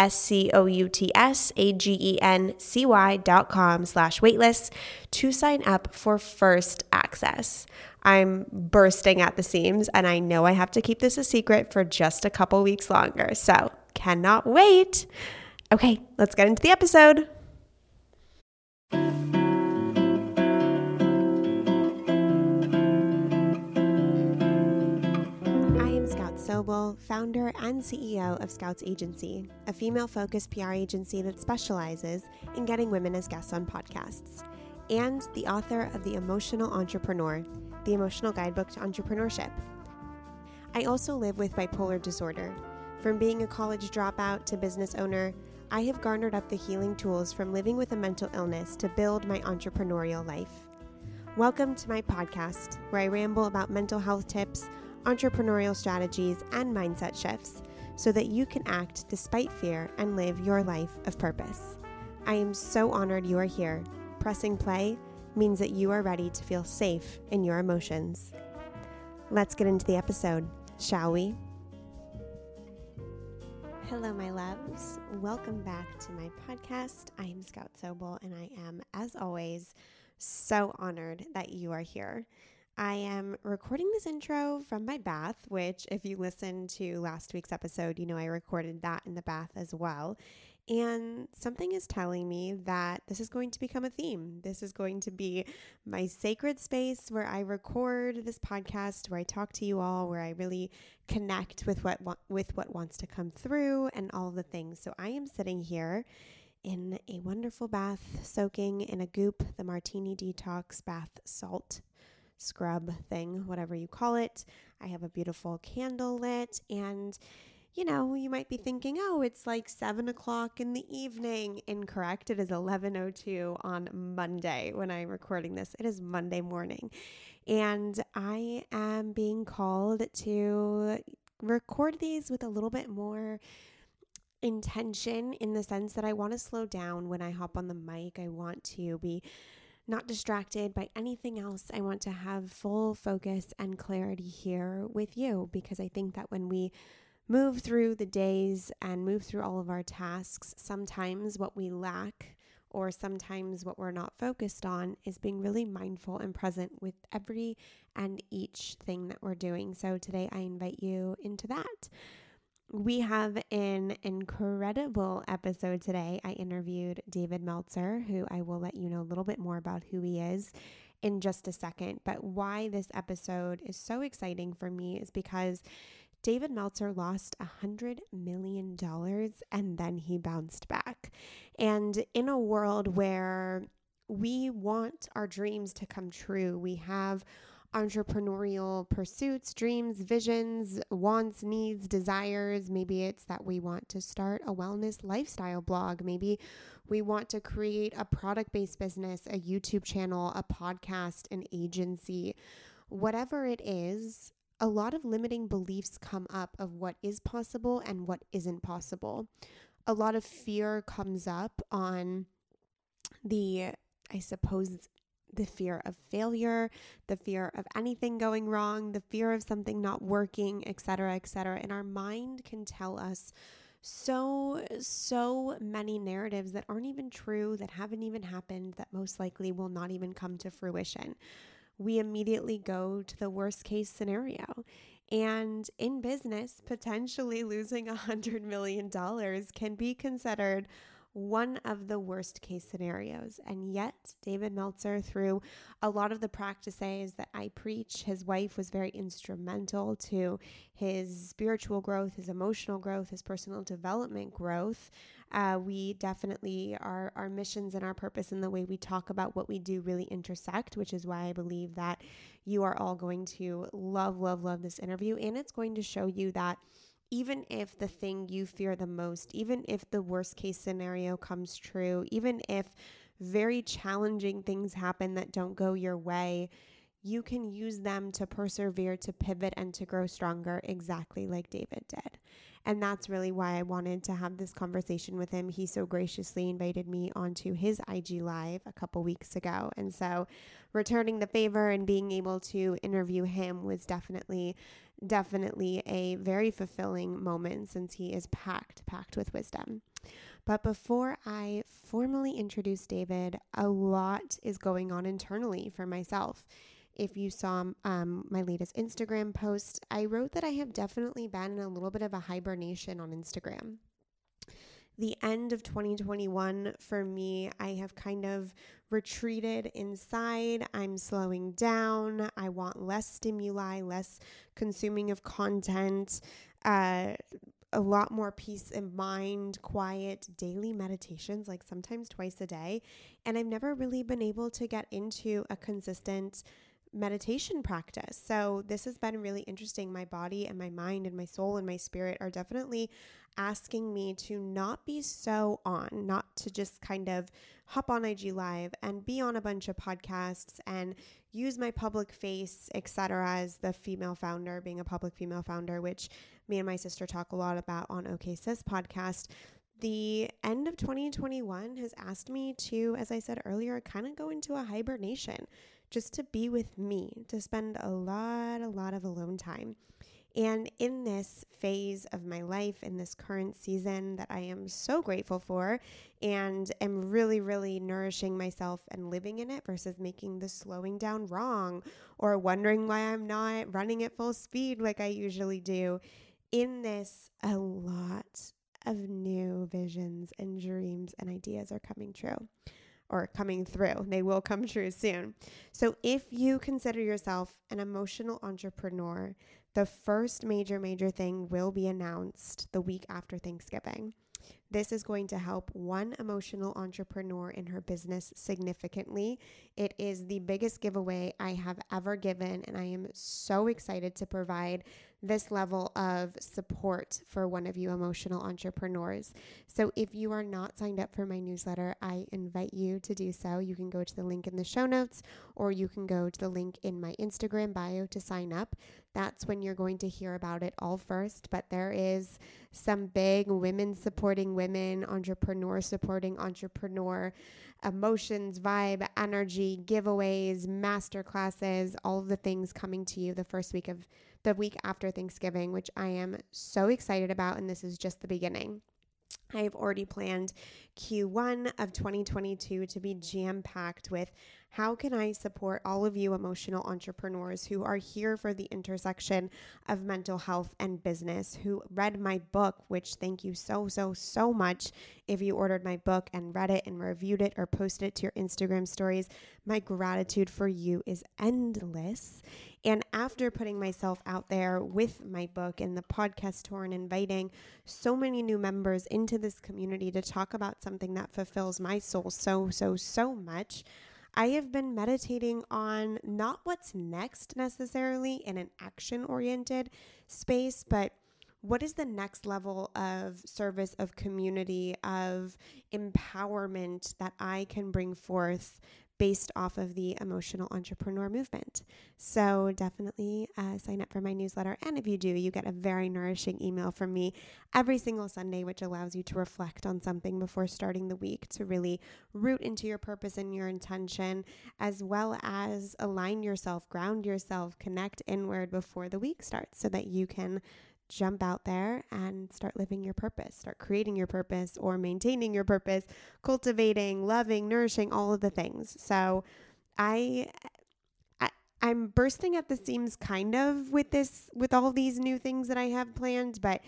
S-C-O-U-T-S-A-G-E-N-C-Y dot com slash waitlist to sign up for first access. I'm bursting at the seams and I know I have to keep this a secret for just a couple weeks longer. So cannot wait. Okay, let's get into the episode. Sobel, founder and CEO of Scouts Agency, a female focused PR agency that specializes in getting women as guests on podcasts, and the author of The Emotional Entrepreneur, the emotional guidebook to entrepreneurship. I also live with bipolar disorder. From being a college dropout to business owner, I have garnered up the healing tools from living with a mental illness to build my entrepreneurial life. Welcome to my podcast, where I ramble about mental health tips entrepreneurial strategies, and mindset shifts so that you can act despite fear and live your life of purpose. I am so honored you are here. Pressing play means that you are ready to feel safe in your emotions. Let's get into the episode, shall we? Hello, my loves. Welcome back to my podcast. I am Scout Sobel, and I am, as always, so honored that you are here. I am recording this intro from my bath, which, if you listened to last week's episode, you know I recorded that in the bath as well. And something is telling me that this is going to become a theme. This is going to be my sacred space where I record this podcast, where I talk to you all, where I really connect with what with what wants to come through and all the things. So I am sitting here in a wonderful bath, soaking in a goop, the Martini Detox Bath Salt scrub thing, whatever you call it. I have a beautiful candle lit and you know, you might be thinking, oh, it's like seven o'clock in the evening. Incorrect. It is 11.02 on Monday when I'm recording this. It is Monday morning. And I am being called to record these with a little bit more intention in the sense that I want to slow down when I hop on the mic. I want to be not distracted by anything else. I want to have full focus and clarity here with you because I think that when we move through the days and move through all of our tasks, sometimes what we lack or sometimes what we're not focused on is being really mindful and present with every and each thing that we're doing. So today I invite you into that. We have an incredible episode today. I interviewed David Meltzer, who I will let you know a little bit more about who he is in just a second. But why this episode is so exciting for me is because David Meltzer lost a $100 million and then he bounced back. And in a world where we want our dreams to come true, we have entrepreneurial pursuits, dreams, visions, wants, needs, desires. Maybe it's that we want to start a wellness lifestyle blog. Maybe we want to create a product based business, a YouTube channel, a podcast, an agency. Whatever it is, a lot of limiting beliefs come up of what is possible and what isn't possible. A lot of fear comes up on the, I suppose, the fear of failure, the fear of anything going wrong, the fear of something not working, etc., etc. And our mind can tell us so, so many narratives that aren't even true, that haven't even happened, that most likely will not even come to fruition. We immediately go to the worst case scenario. And in business, potentially losing a $100 million can be considered one of the worst case scenarios. And yet, David Meltzer, through a lot of the practices that I preach, his wife was very instrumental to his spiritual growth, his emotional growth, his personal development growth. Uh, we definitely, our, our missions and our purpose and the way we talk about what we do really intersect, which is why I believe that you are all going to love, love, love this interview. And it's going to show you that even if the thing you fear the most, even if the worst case scenario comes true, even if very challenging things happen that don't go your way, you can use them to persevere, to pivot, and to grow stronger, exactly like David did. And that's really why I wanted to have this conversation with him. He so graciously invited me onto his IG Live a couple weeks ago. And so returning the favor and being able to interview him was definitely, definitely a very fulfilling moment since he is packed, packed with wisdom. But before I formally introduce David, a lot is going on internally for myself. If you saw um, my latest Instagram post, I wrote that I have definitely been in a little bit of a hibernation on Instagram. The end of 2021 for me, I have kind of retreated inside. I'm slowing down. I want less stimuli, less consuming of content. Uh, a lot more peace of mind, quiet daily meditations, like sometimes twice a day. And I've never really been able to get into a consistent meditation practice. So this has been really interesting. My body and my mind and my soul and my spirit are definitely asking me to not be so on, not to just kind of hop on IG live and be on a bunch of podcasts and use my public face, etc. as the female founder, being a public female founder, which me and my sister talk a lot about on OK Sis podcast. The end of 2021 has asked me to, as I said earlier, kind of go into a hibernation just to be with me, to spend a lot, a lot of alone time. And in this phase of my life, in this current season that I am so grateful for, and am really, really nourishing myself and living in it versus making the slowing down wrong or wondering why I'm not running at full speed like I usually do. In this, a lot of new visions and dreams and ideas are coming true or coming through. They will come true soon. So, if you consider yourself an emotional entrepreneur, the first major, major thing will be announced the week after Thanksgiving. This is going to help one emotional entrepreneur in her business significantly. It is the biggest giveaway I have ever given, and I am so excited to provide this level of support for one of you emotional entrepreneurs. So, if you are not signed up for my newsletter, I invite you to do so. You can go to the link in the show notes, or you can go to the link in my Instagram bio to sign up. That's when you're going to hear about it all first. But there is some big women supporting women, entrepreneur supporting entrepreneur emotions, vibe, energy, giveaways, master classes, all of the things coming to you the first week of the week after Thanksgiving, which I am so excited about. And this is just the beginning. I have already planned Q1 of 2022 to be jam packed with how can I support all of you emotional entrepreneurs who are here for the intersection of mental health and business, who read my book, which thank you so, so, so much if you ordered my book and read it and reviewed it or posted it to your Instagram stories. My gratitude for you is endless. And after putting myself out there with my book and the podcast tour and inviting so many new members into this community to talk about something that fulfills my soul so, so, so much, I have been meditating on not what's next necessarily in an action oriented space, but what is the next level of service, of community, of empowerment that I can bring forth based off of the emotional entrepreneur movement. So definitely uh, sign up for my newsletter. And if you do, you get a very nourishing email from me every single Sunday, which allows you to reflect on something before starting the week to really root into your purpose and your intention, as well as align yourself, ground yourself, connect inward before the week starts so that you can jump out there and start living your purpose, start creating your purpose or maintaining your purpose, cultivating, loving, nourishing, all of the things. So I, I I'm bursting at the seams kind of with this with all these new things that I have planned, but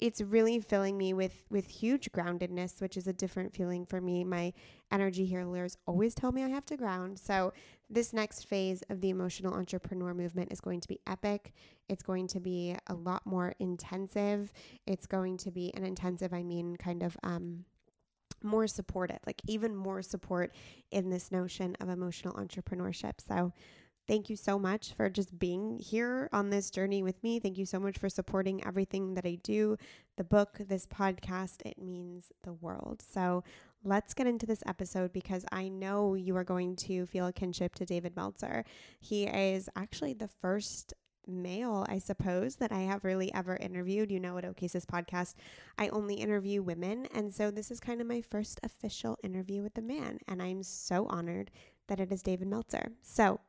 it's really filling me with with huge groundedness which is a different feeling for me my energy healers always tell me i have to ground so this next phase of the emotional entrepreneur movement is going to be epic it's going to be a lot more intensive it's going to be an intensive i mean kind of um more supportive, like even more support in this notion of emotional entrepreneurship. So, thank you so much for just being here on this journey with me. Thank you so much for supporting everything that I do the book, this podcast. It means the world. So, let's get into this episode because I know you are going to feel a kinship to David Meltzer. He is actually the first male, I suppose, that I have really ever interviewed. You know, at OKSIS podcast, I only interview women. And so this is kind of my first official interview with a man. And I'm so honored that it is David Meltzer. So,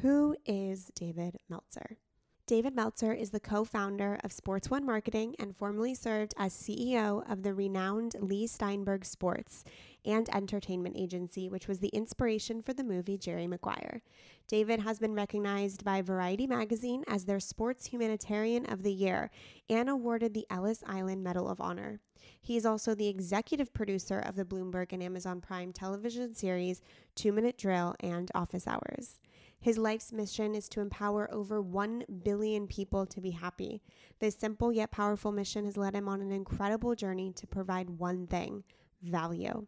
who is David Meltzer? David Meltzer is the co founder of Sports One Marketing and formerly served as CEO of the renowned Leigh Steinberg Sports and Entertainment Agency, which was the inspiration for the movie Jerry Maguire. David has been recognized by Variety Magazine as their Sports Humanitarian of the Year and awarded the Ellis Island Medal of Honor. He is also the executive producer of the Bloomberg and Amazon Prime television series Two Minute Drill and Office Hours. His life's mission is to empower over 1 billion people to be happy. This simple yet powerful mission has led him on an incredible journey to provide one thing value.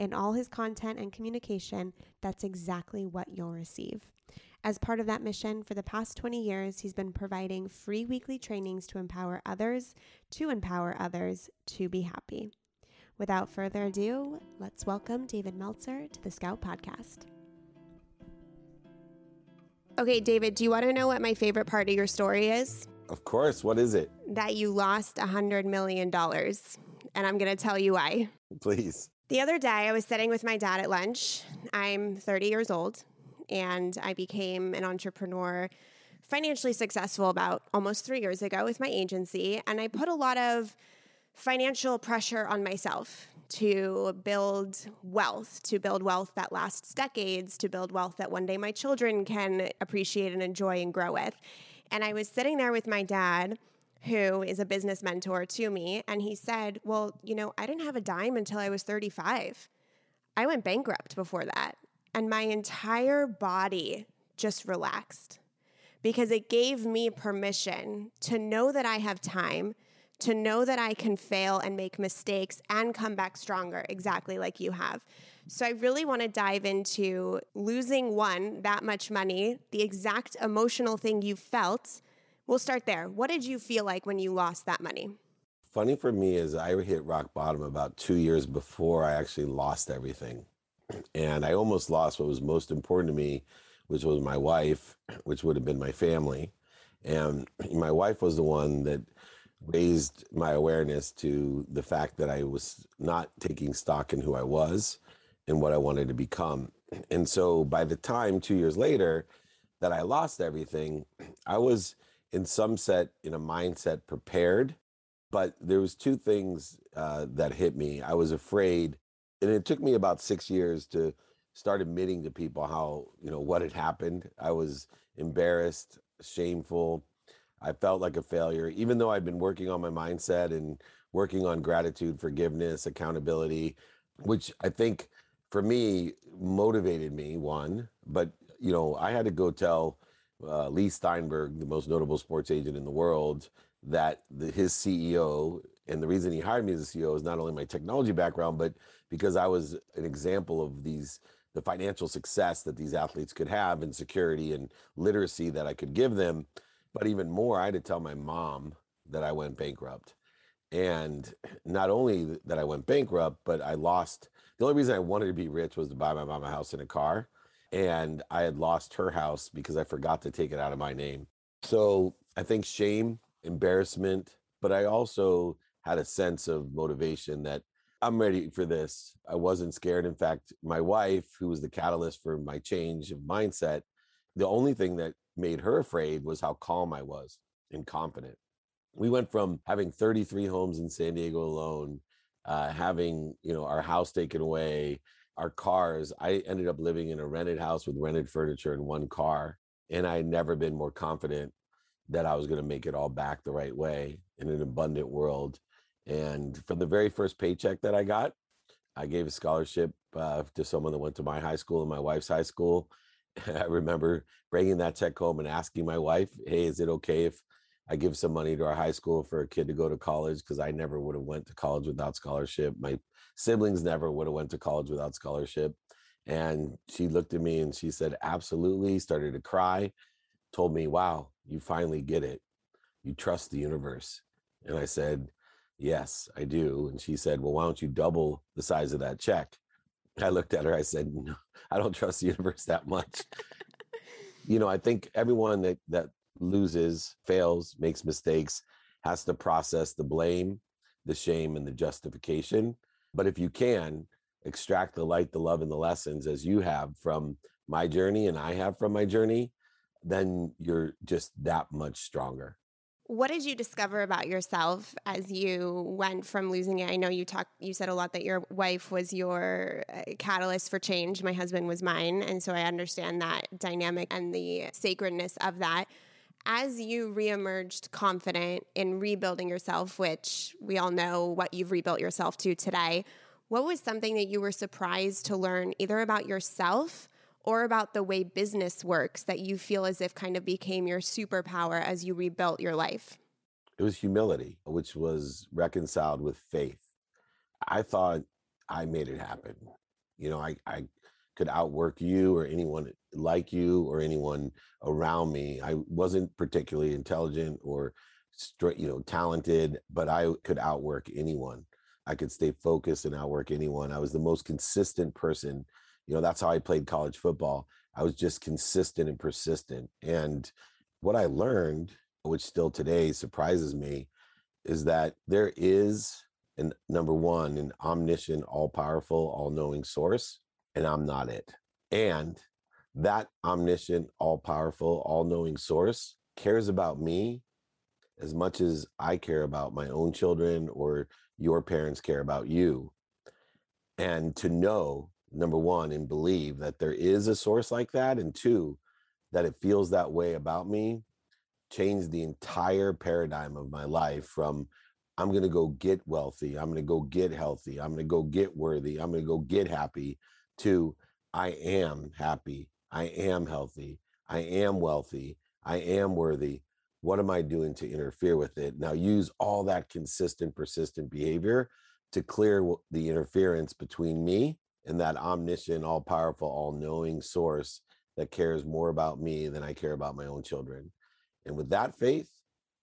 In all his content and communication, that's exactly what you'll receive. As part of that mission, for the past 20 years, he's been providing free weekly trainings to empower others, to empower others to be happy. Without further ado, let's welcome David Meltzer to the Scout Podcast. Okay, David, do you want to know what my favorite part of your story is? Of course. What is it? That you lost a $100 million. And I'm going to tell you why. Please. The other day, I was sitting with my dad at lunch. I'm 30 years old, and I became an entrepreneur, financially successful about almost three years ago with my agency. And I put a lot of financial pressure on myself to build wealth, to build wealth that lasts decades, to build wealth that one day my children can appreciate and enjoy and grow with. And I was sitting there with my dad, who is a business mentor to me, and he said, Well, you know, I didn't have a dime until I was 35. I went bankrupt before that. And my entire body just relaxed because it gave me permission to know that I have time to know that I can fail and make mistakes and come back stronger, exactly like you have. So, I really want to dive into losing one, that much money, the exact emotional thing you felt. We'll start there. What did you feel like when you lost that money? Funny for me is I hit rock bottom about two years before I actually lost everything. And I almost lost what was most important to me, which was my wife, which would have been my family. And my wife was the one that raised my awareness to the fact that I was not taking stock in who I was and what I wanted to become. And so by the time two years later that I lost everything, I was in some set in a mindset prepared, but there was two things uh, that hit me. I was afraid, and it took me about six years to start admitting to people how you know what had happened. I was embarrassed, shameful, I felt like a failure, even though I'd been working on my mindset and working on gratitude, forgiveness, accountability, which I think for me motivated me. One, but you know, I had to go tell uh, Leigh Steinberg, the most notable sports agent in the world, that the, his CEO and the reason he hired me as a CEO is not only my technology background, but because I was an example of these the financial success that these athletes could have and security and literacy that I could give them but even more, I had to tell my mom that I went bankrupt. And not only that I went bankrupt, but I lost. The only reason I wanted to be rich was to buy my mom a house and a car. And I had lost her house because I forgot to take it out of my name. So I think shame, embarrassment, but I also had a sense of motivation that I'm ready for this. I wasn't scared. In fact, my wife, who was the catalyst for my change of mindset, the only thing that made her afraid was how calm I was and confident. We went from having 33 homes in San Diego alone, uh, having you know our house taken away, our cars. I ended up living in a rented house with rented furniture and one car, and I had never been more confident that I was going to make it all back the right way in an abundant world. And from the very first paycheck that I got, I gave a scholarship uh, to someone that went to my high school and my wife's high school I remember bringing that check home and asking my wife, "Hey, is it okay if I give some money to our high school for a kid to go to college because I never would have went to college without scholarship. My siblings never would have went to college without scholarship. And she looked at me and she said, absolutely, started to cry, told me, wow, you finally get it. You trust the universe. And I said, yes, I do. And she said, well, why don't you double the size of that check? I looked at her, I said, no, I don't trust the universe that much. you know, I think everyone that, that loses, fails, makes mistakes, has to process the blame, the shame, and the justification. But if you can, extract the light, the love, and the lessons as you have from my journey and I have from my journey, then you're just that much stronger. What did you discover about yourself as you went from losing it? I know you talked you said a lot that your wife was your uh, catalyst for change. My husband was mine, and so I understand that dynamic and the sacredness of that. As you reemerged confident in rebuilding yourself, which we all know what you've rebuilt yourself to today, what was something that you were surprised to learn either about yourself or about the way business works that you feel as if kind of became your superpower as you rebuilt your life? It was humility, which was reconciled with faith. I thought I made it happen. You know, I, I could outwork you or anyone like you or anyone around me. I wasn't particularly intelligent or you know talented, but I could outwork anyone. I could stay focused and outwork anyone. I was the most consistent person. You know, that's how I played college football. I was just consistent and persistent. And what I learned, which still today surprises me, is that there is an number one, an omniscient, all powerful, all knowing source, and I'm not it. And that omniscient, all powerful, all knowing source cares about me as much as I care about my own children or your parents care about you. And to know, number one, and believe that there is a source like that. And two, that it feels that way about me changed the entire paradigm of my life from I'm going to go get wealthy, I'm going to go get healthy, I'm going to go get worthy, I'm going to go get happy to I am happy, I am healthy, I am wealthy, I am worthy, what am I doing to interfere with it? Now use all that consistent, persistent behavior to clear the interference between me and that omniscient, all powerful, all knowing source that cares more about me than I care about my own children. And with that faith,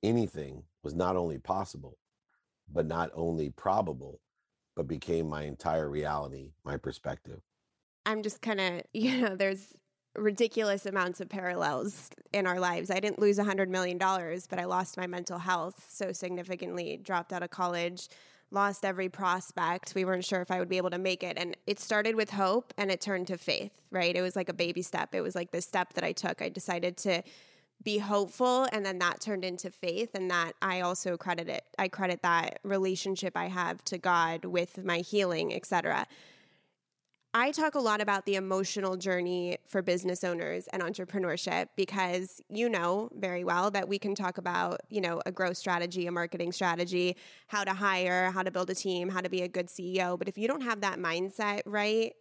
anything was not only possible, but not only probable, but became my entire reality, my perspective. I'm just kind of, you know, there's ridiculous amounts of parallels in our lives. I didn't lose $100 million, but I lost my mental health so significantly, dropped out of college, lost every prospect. We weren't sure if I would be able to make it. And it started with hope and it turned to faith, right? It was like a baby step. It was like the step that I took. I decided to be hopeful and then that turned into faith and that I also credit it. I credit that relationship I have to God with my healing, etc. I talk a lot about the emotional journey for business owners and entrepreneurship because you know very well that we can talk about, you know, a growth strategy, a marketing strategy, how to hire, how to build a team, how to be a good CEO, but if you don't have that mindset right,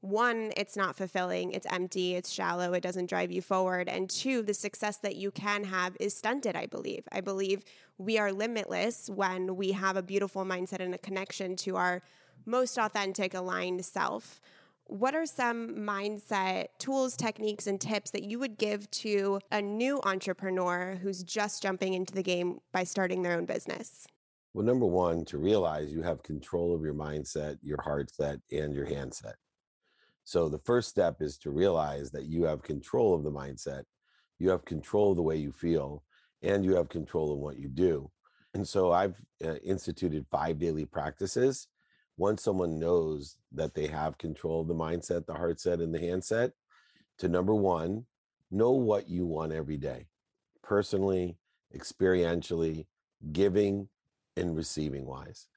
one, it's not fulfilling, it's empty, it's shallow, it doesn't drive you forward. And two, the success that you can have is stunted, I believe. I believe we are limitless when we have a beautiful mindset and a connection to our most authentic, aligned self what are some mindset tools, techniques, and tips that you would give to a new entrepreneur who's just jumping into the game by starting their own business? Well, number one, to realize you have control of your mindset, your heart set, and your handset. So the first step is to realize that you have control of the mindset, you have control of the way you feel, and you have control of what you do. And so I've uh, instituted five daily practices once someone knows that they have control of the mindset, the heart set, and the handset, to number one, know what you want every day, personally, experientially, giving, and receiving wise.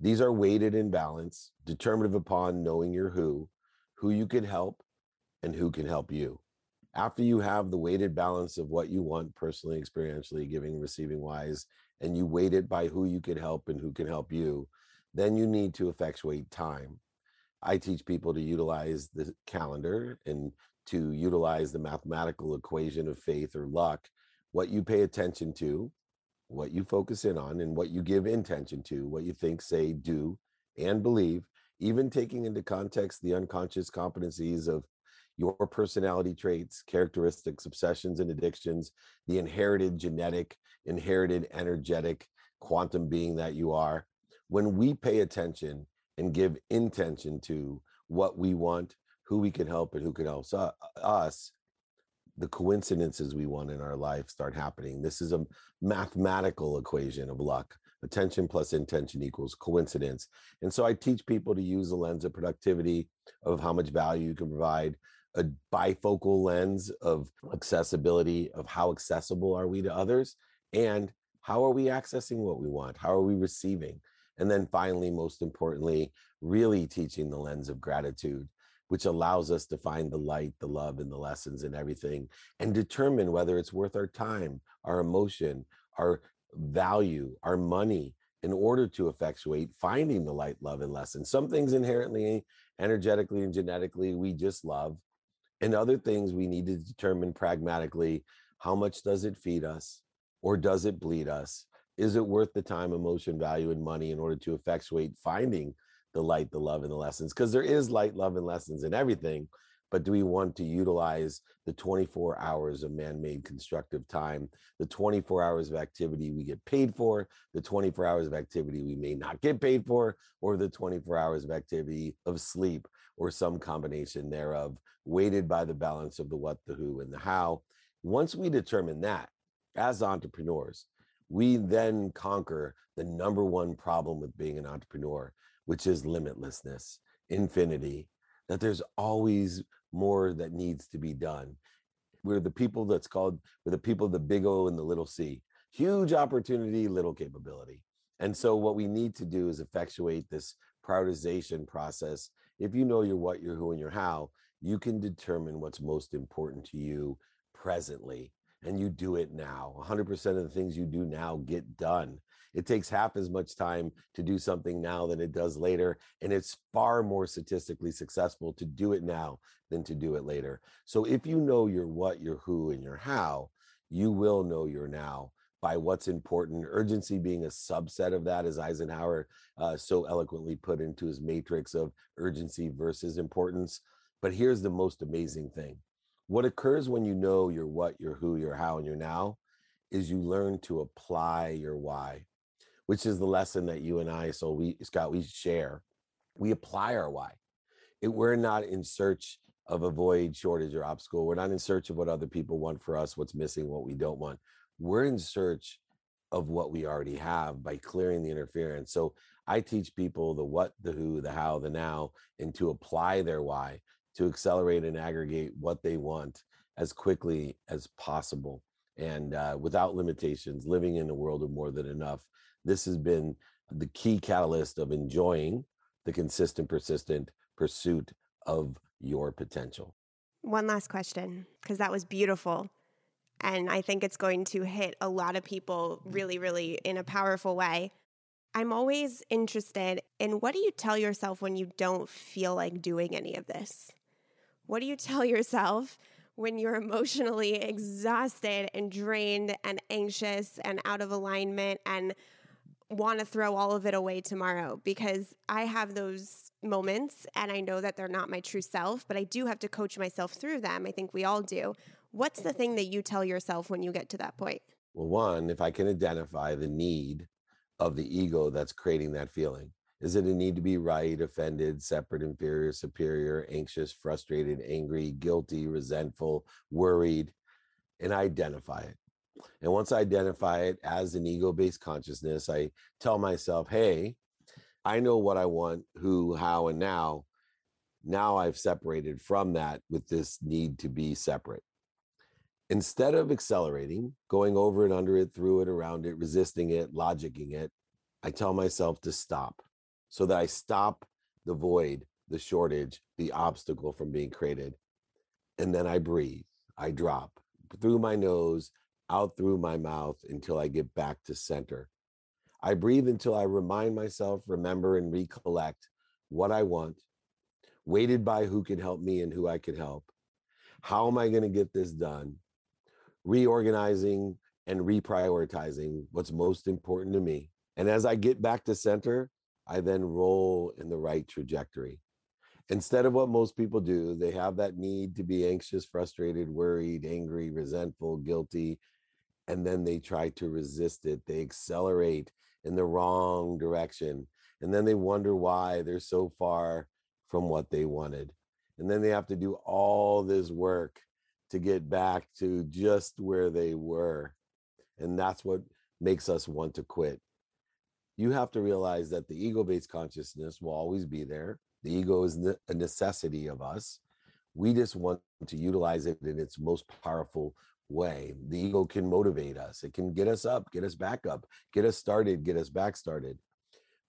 These are weighted in balance, determinative upon knowing your who, who you can help, and who can help you. After you have the weighted balance of what you want personally, experientially, giving, receiving wise, and you weight it by who you can help and who can help you, then you need to effectuate time. I teach people to utilize the calendar and to utilize the mathematical equation of faith or luck. What you pay attention to what you focus in on and what you give intention to, what you think, say, do, and believe, even taking into context the unconscious competencies of your personality traits, characteristics, obsessions, and addictions, the inherited genetic, inherited energetic quantum being that you are. When we pay attention and give intention to what we want, who we can help, and who can help uh, us, the coincidences we want in our life start happening. This is a mathematical equation of luck. Attention plus intention equals coincidence. And so I teach people to use the lens of productivity, of how much value you can provide, a bifocal lens of accessibility, of how accessible are we to others, and how are we accessing what we want? How are we receiving? And then finally, most importantly, really teaching the lens of gratitude which allows us to find the light, the love, and the lessons and everything, and determine whether it's worth our time, our emotion, our value, our money, in order to effectuate finding the light, love, and lessons. Some things inherently, energetically, and genetically, we just love. And other things we need to determine pragmatically how much does it feed us or does it bleed us? Is it worth the time, emotion, value, and money in order to effectuate finding the light, the love, and the lessons because there is light, love, and lessons in everything. But do we want to utilize the 24 hours of man made constructive time, the 24 hours of activity we get paid for, the 24 hours of activity we may not get paid for, or the 24 hours of activity of sleep, or some combination thereof, weighted by the balance of the what, the who, and the how? Once we determine that as entrepreneurs, we then conquer the number one problem with being an entrepreneur, which is limitlessness, infinity, that there's always more that needs to be done. We're the people that's called, we're the people of the big O and the little C. Huge opportunity, little capability. And so what we need to do is effectuate this prioritization process. If you know your what, your who, and your how, you can determine what's most important to you presently and you do it now. 100% of the things you do now get done. It takes half as much time to do something now than it does later. And it's far more statistically successful to do it now than to do it later. So if you know your what, your who, and your how, you will know your now by what's important. Urgency being a subset of that, as Eisenhower uh, so eloquently put into his matrix of urgency versus importance. But here's the most amazing thing what occurs when you know your what, your who, your how, and your now is you learn to apply your why, which is the lesson that you and I, so we, Scott, we share. We apply our why. It, we're not in search of a void, shortage, or obstacle. We're not in search of what other people want for us, what's missing, what we don't want. We're in search of what we already have by clearing the interference. So I teach people the what, the who, the how, the now, and to apply their why to accelerate and aggregate what they want as quickly as possible and uh, without limitations, living in a world of more than enough. This has been the key catalyst of enjoying the consistent, persistent pursuit of your potential. One last question, because that was beautiful. And I think it's going to hit a lot of people really, really in a powerful way. I'm always interested in what do you tell yourself when you don't feel like doing any of this? What do you tell yourself when you're emotionally exhausted and drained and anxious and out of alignment and want to throw all of it away tomorrow? Because I have those moments and I know that they're not my true self, but I do have to coach myself through them. I think we all do. What's the thing that you tell yourself when you get to that point? Well, one, if I can identify the need of the ego that's creating that feeling, is it a need to be right, offended, separate, inferior, superior, anxious, frustrated, angry, guilty, resentful, worried, and I identify it. And once I identify it as an ego based consciousness, I tell myself, hey, I know what I want, who, how, and now. Now I've separated from that with this need to be separate. Instead of accelerating, going over it, under it, through it, around it, resisting it, logicking it, I tell myself to stop so that I stop the void, the shortage, the obstacle from being created. And then I breathe, I drop through my nose, out through my mouth until I get back to center. I breathe until I remind myself, remember, and recollect what I want, weighted by who can help me and who I can help. How am I going to get this done? Reorganizing and reprioritizing what's most important to me. And as I get back to center, I then roll in the right trajectory. Instead of what most people do, they have that need to be anxious, frustrated, worried, angry, resentful, guilty, and then they try to resist it. They accelerate in the wrong direction. And then they wonder why they're so far from what they wanted. And then they have to do all this work to get back to just where they were. And that's what makes us want to quit. You have to realize that the ego based consciousness will always be there. The ego is a necessity of us. We just want to utilize it in its most powerful way. The ego can motivate us, it can get us up, get us back up, get us started, get us back started.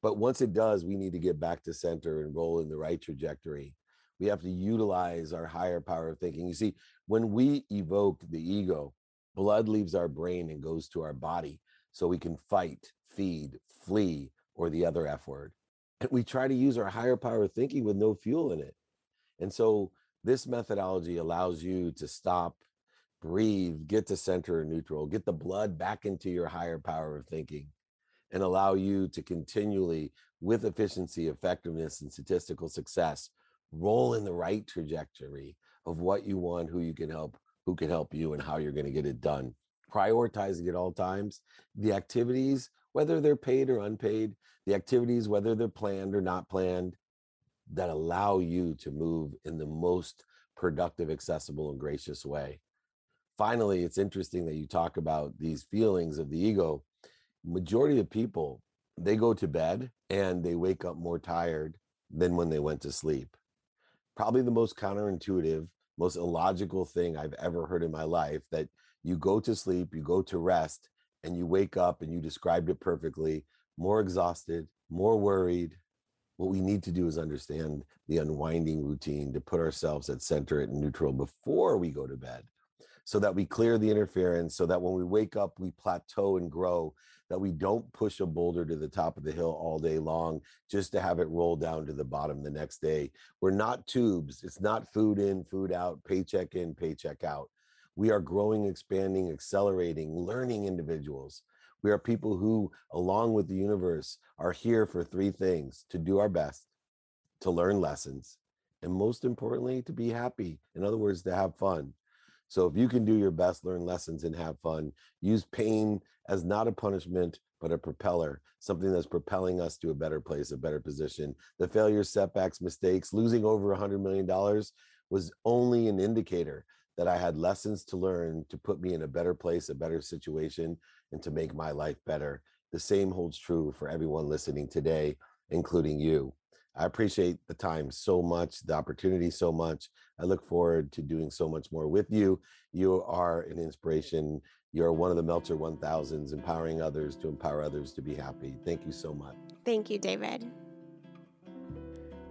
But once it does, we need to get back to center and roll in the right trajectory. We have to utilize our higher power of thinking. You see, when we evoke the ego, blood leaves our brain and goes to our body so we can fight, feed, flee, or the other F word. And we try to use our higher power of thinking with no fuel in it. And so this methodology allows you to stop, breathe, get to center and neutral, get the blood back into your higher power of thinking, and allow you to continually, with efficiency, effectiveness, and statistical success, roll in the right trajectory of what you want, who you can help, who can help you, and how you're going to get it done. Prioritizing at all times the activities, whether they're paid or unpaid, the activities, whether they're planned or not planned, that allow you to move in the most productive, accessible, and gracious way. Finally, it's interesting that you talk about these feelings of the ego. Majority of people, they go to bed and they wake up more tired than when they went to sleep. Probably the most counterintuitive, most illogical thing I've ever heard in my life that you go to sleep, you go to rest, and you wake up and you described it perfectly more exhausted, more worried, what we need to do is understand the unwinding routine to put ourselves at center and neutral before we go to bed so that we clear the interference so that when we wake up we plateau and grow that we don't push a boulder to the top of the hill all day long just to have it roll down to the bottom the next day. We're not tubes. It's not food in food out paycheck in paycheck out we are growing expanding accelerating learning individuals we are people who, along with the universe, are here for three things to do our best, to learn lessons, and most importantly, to be happy. In other words, to have fun. So if you can do your best, learn lessons, and have fun, use pain as not a punishment, but a propeller, something that's propelling us to a better place, a better position. The failures, setbacks, mistakes, losing over a $100 million was only an indicator that I had lessons to learn to put me in a better place, a better situation, and to make my life better. The same holds true for everyone listening today, including you. I appreciate the time so much, the opportunity so much. I look forward to doing so much more with you. You are an inspiration. You're one of the Meltzer 1000s, empowering others to empower others to be happy. Thank you so much. Thank you, David.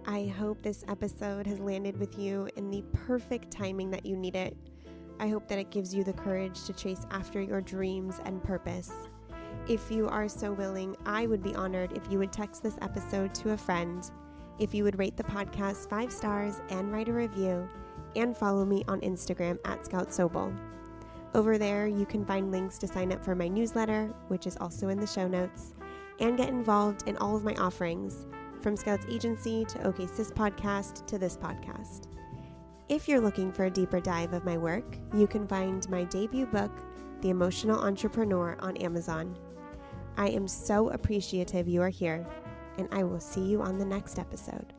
I hope this episode has landed with you in the perfect timing that you need it. I hope that it gives you the courage to chase after your dreams and purpose. If you are so willing, I would be honored if you would text this episode to a friend, if you would rate the podcast five stars and write a review, and follow me on Instagram at Scout Sobel. Over there, you can find links to sign up for my newsletter, which is also in the show notes, and get involved in all of my offerings from Scouts Agency to OK Sis Podcast to this podcast. If you're looking for a deeper dive of my work, you can find my debut book, The Emotional Entrepreneur, on Amazon. I am so appreciative you are here, and I will see you on the next episode.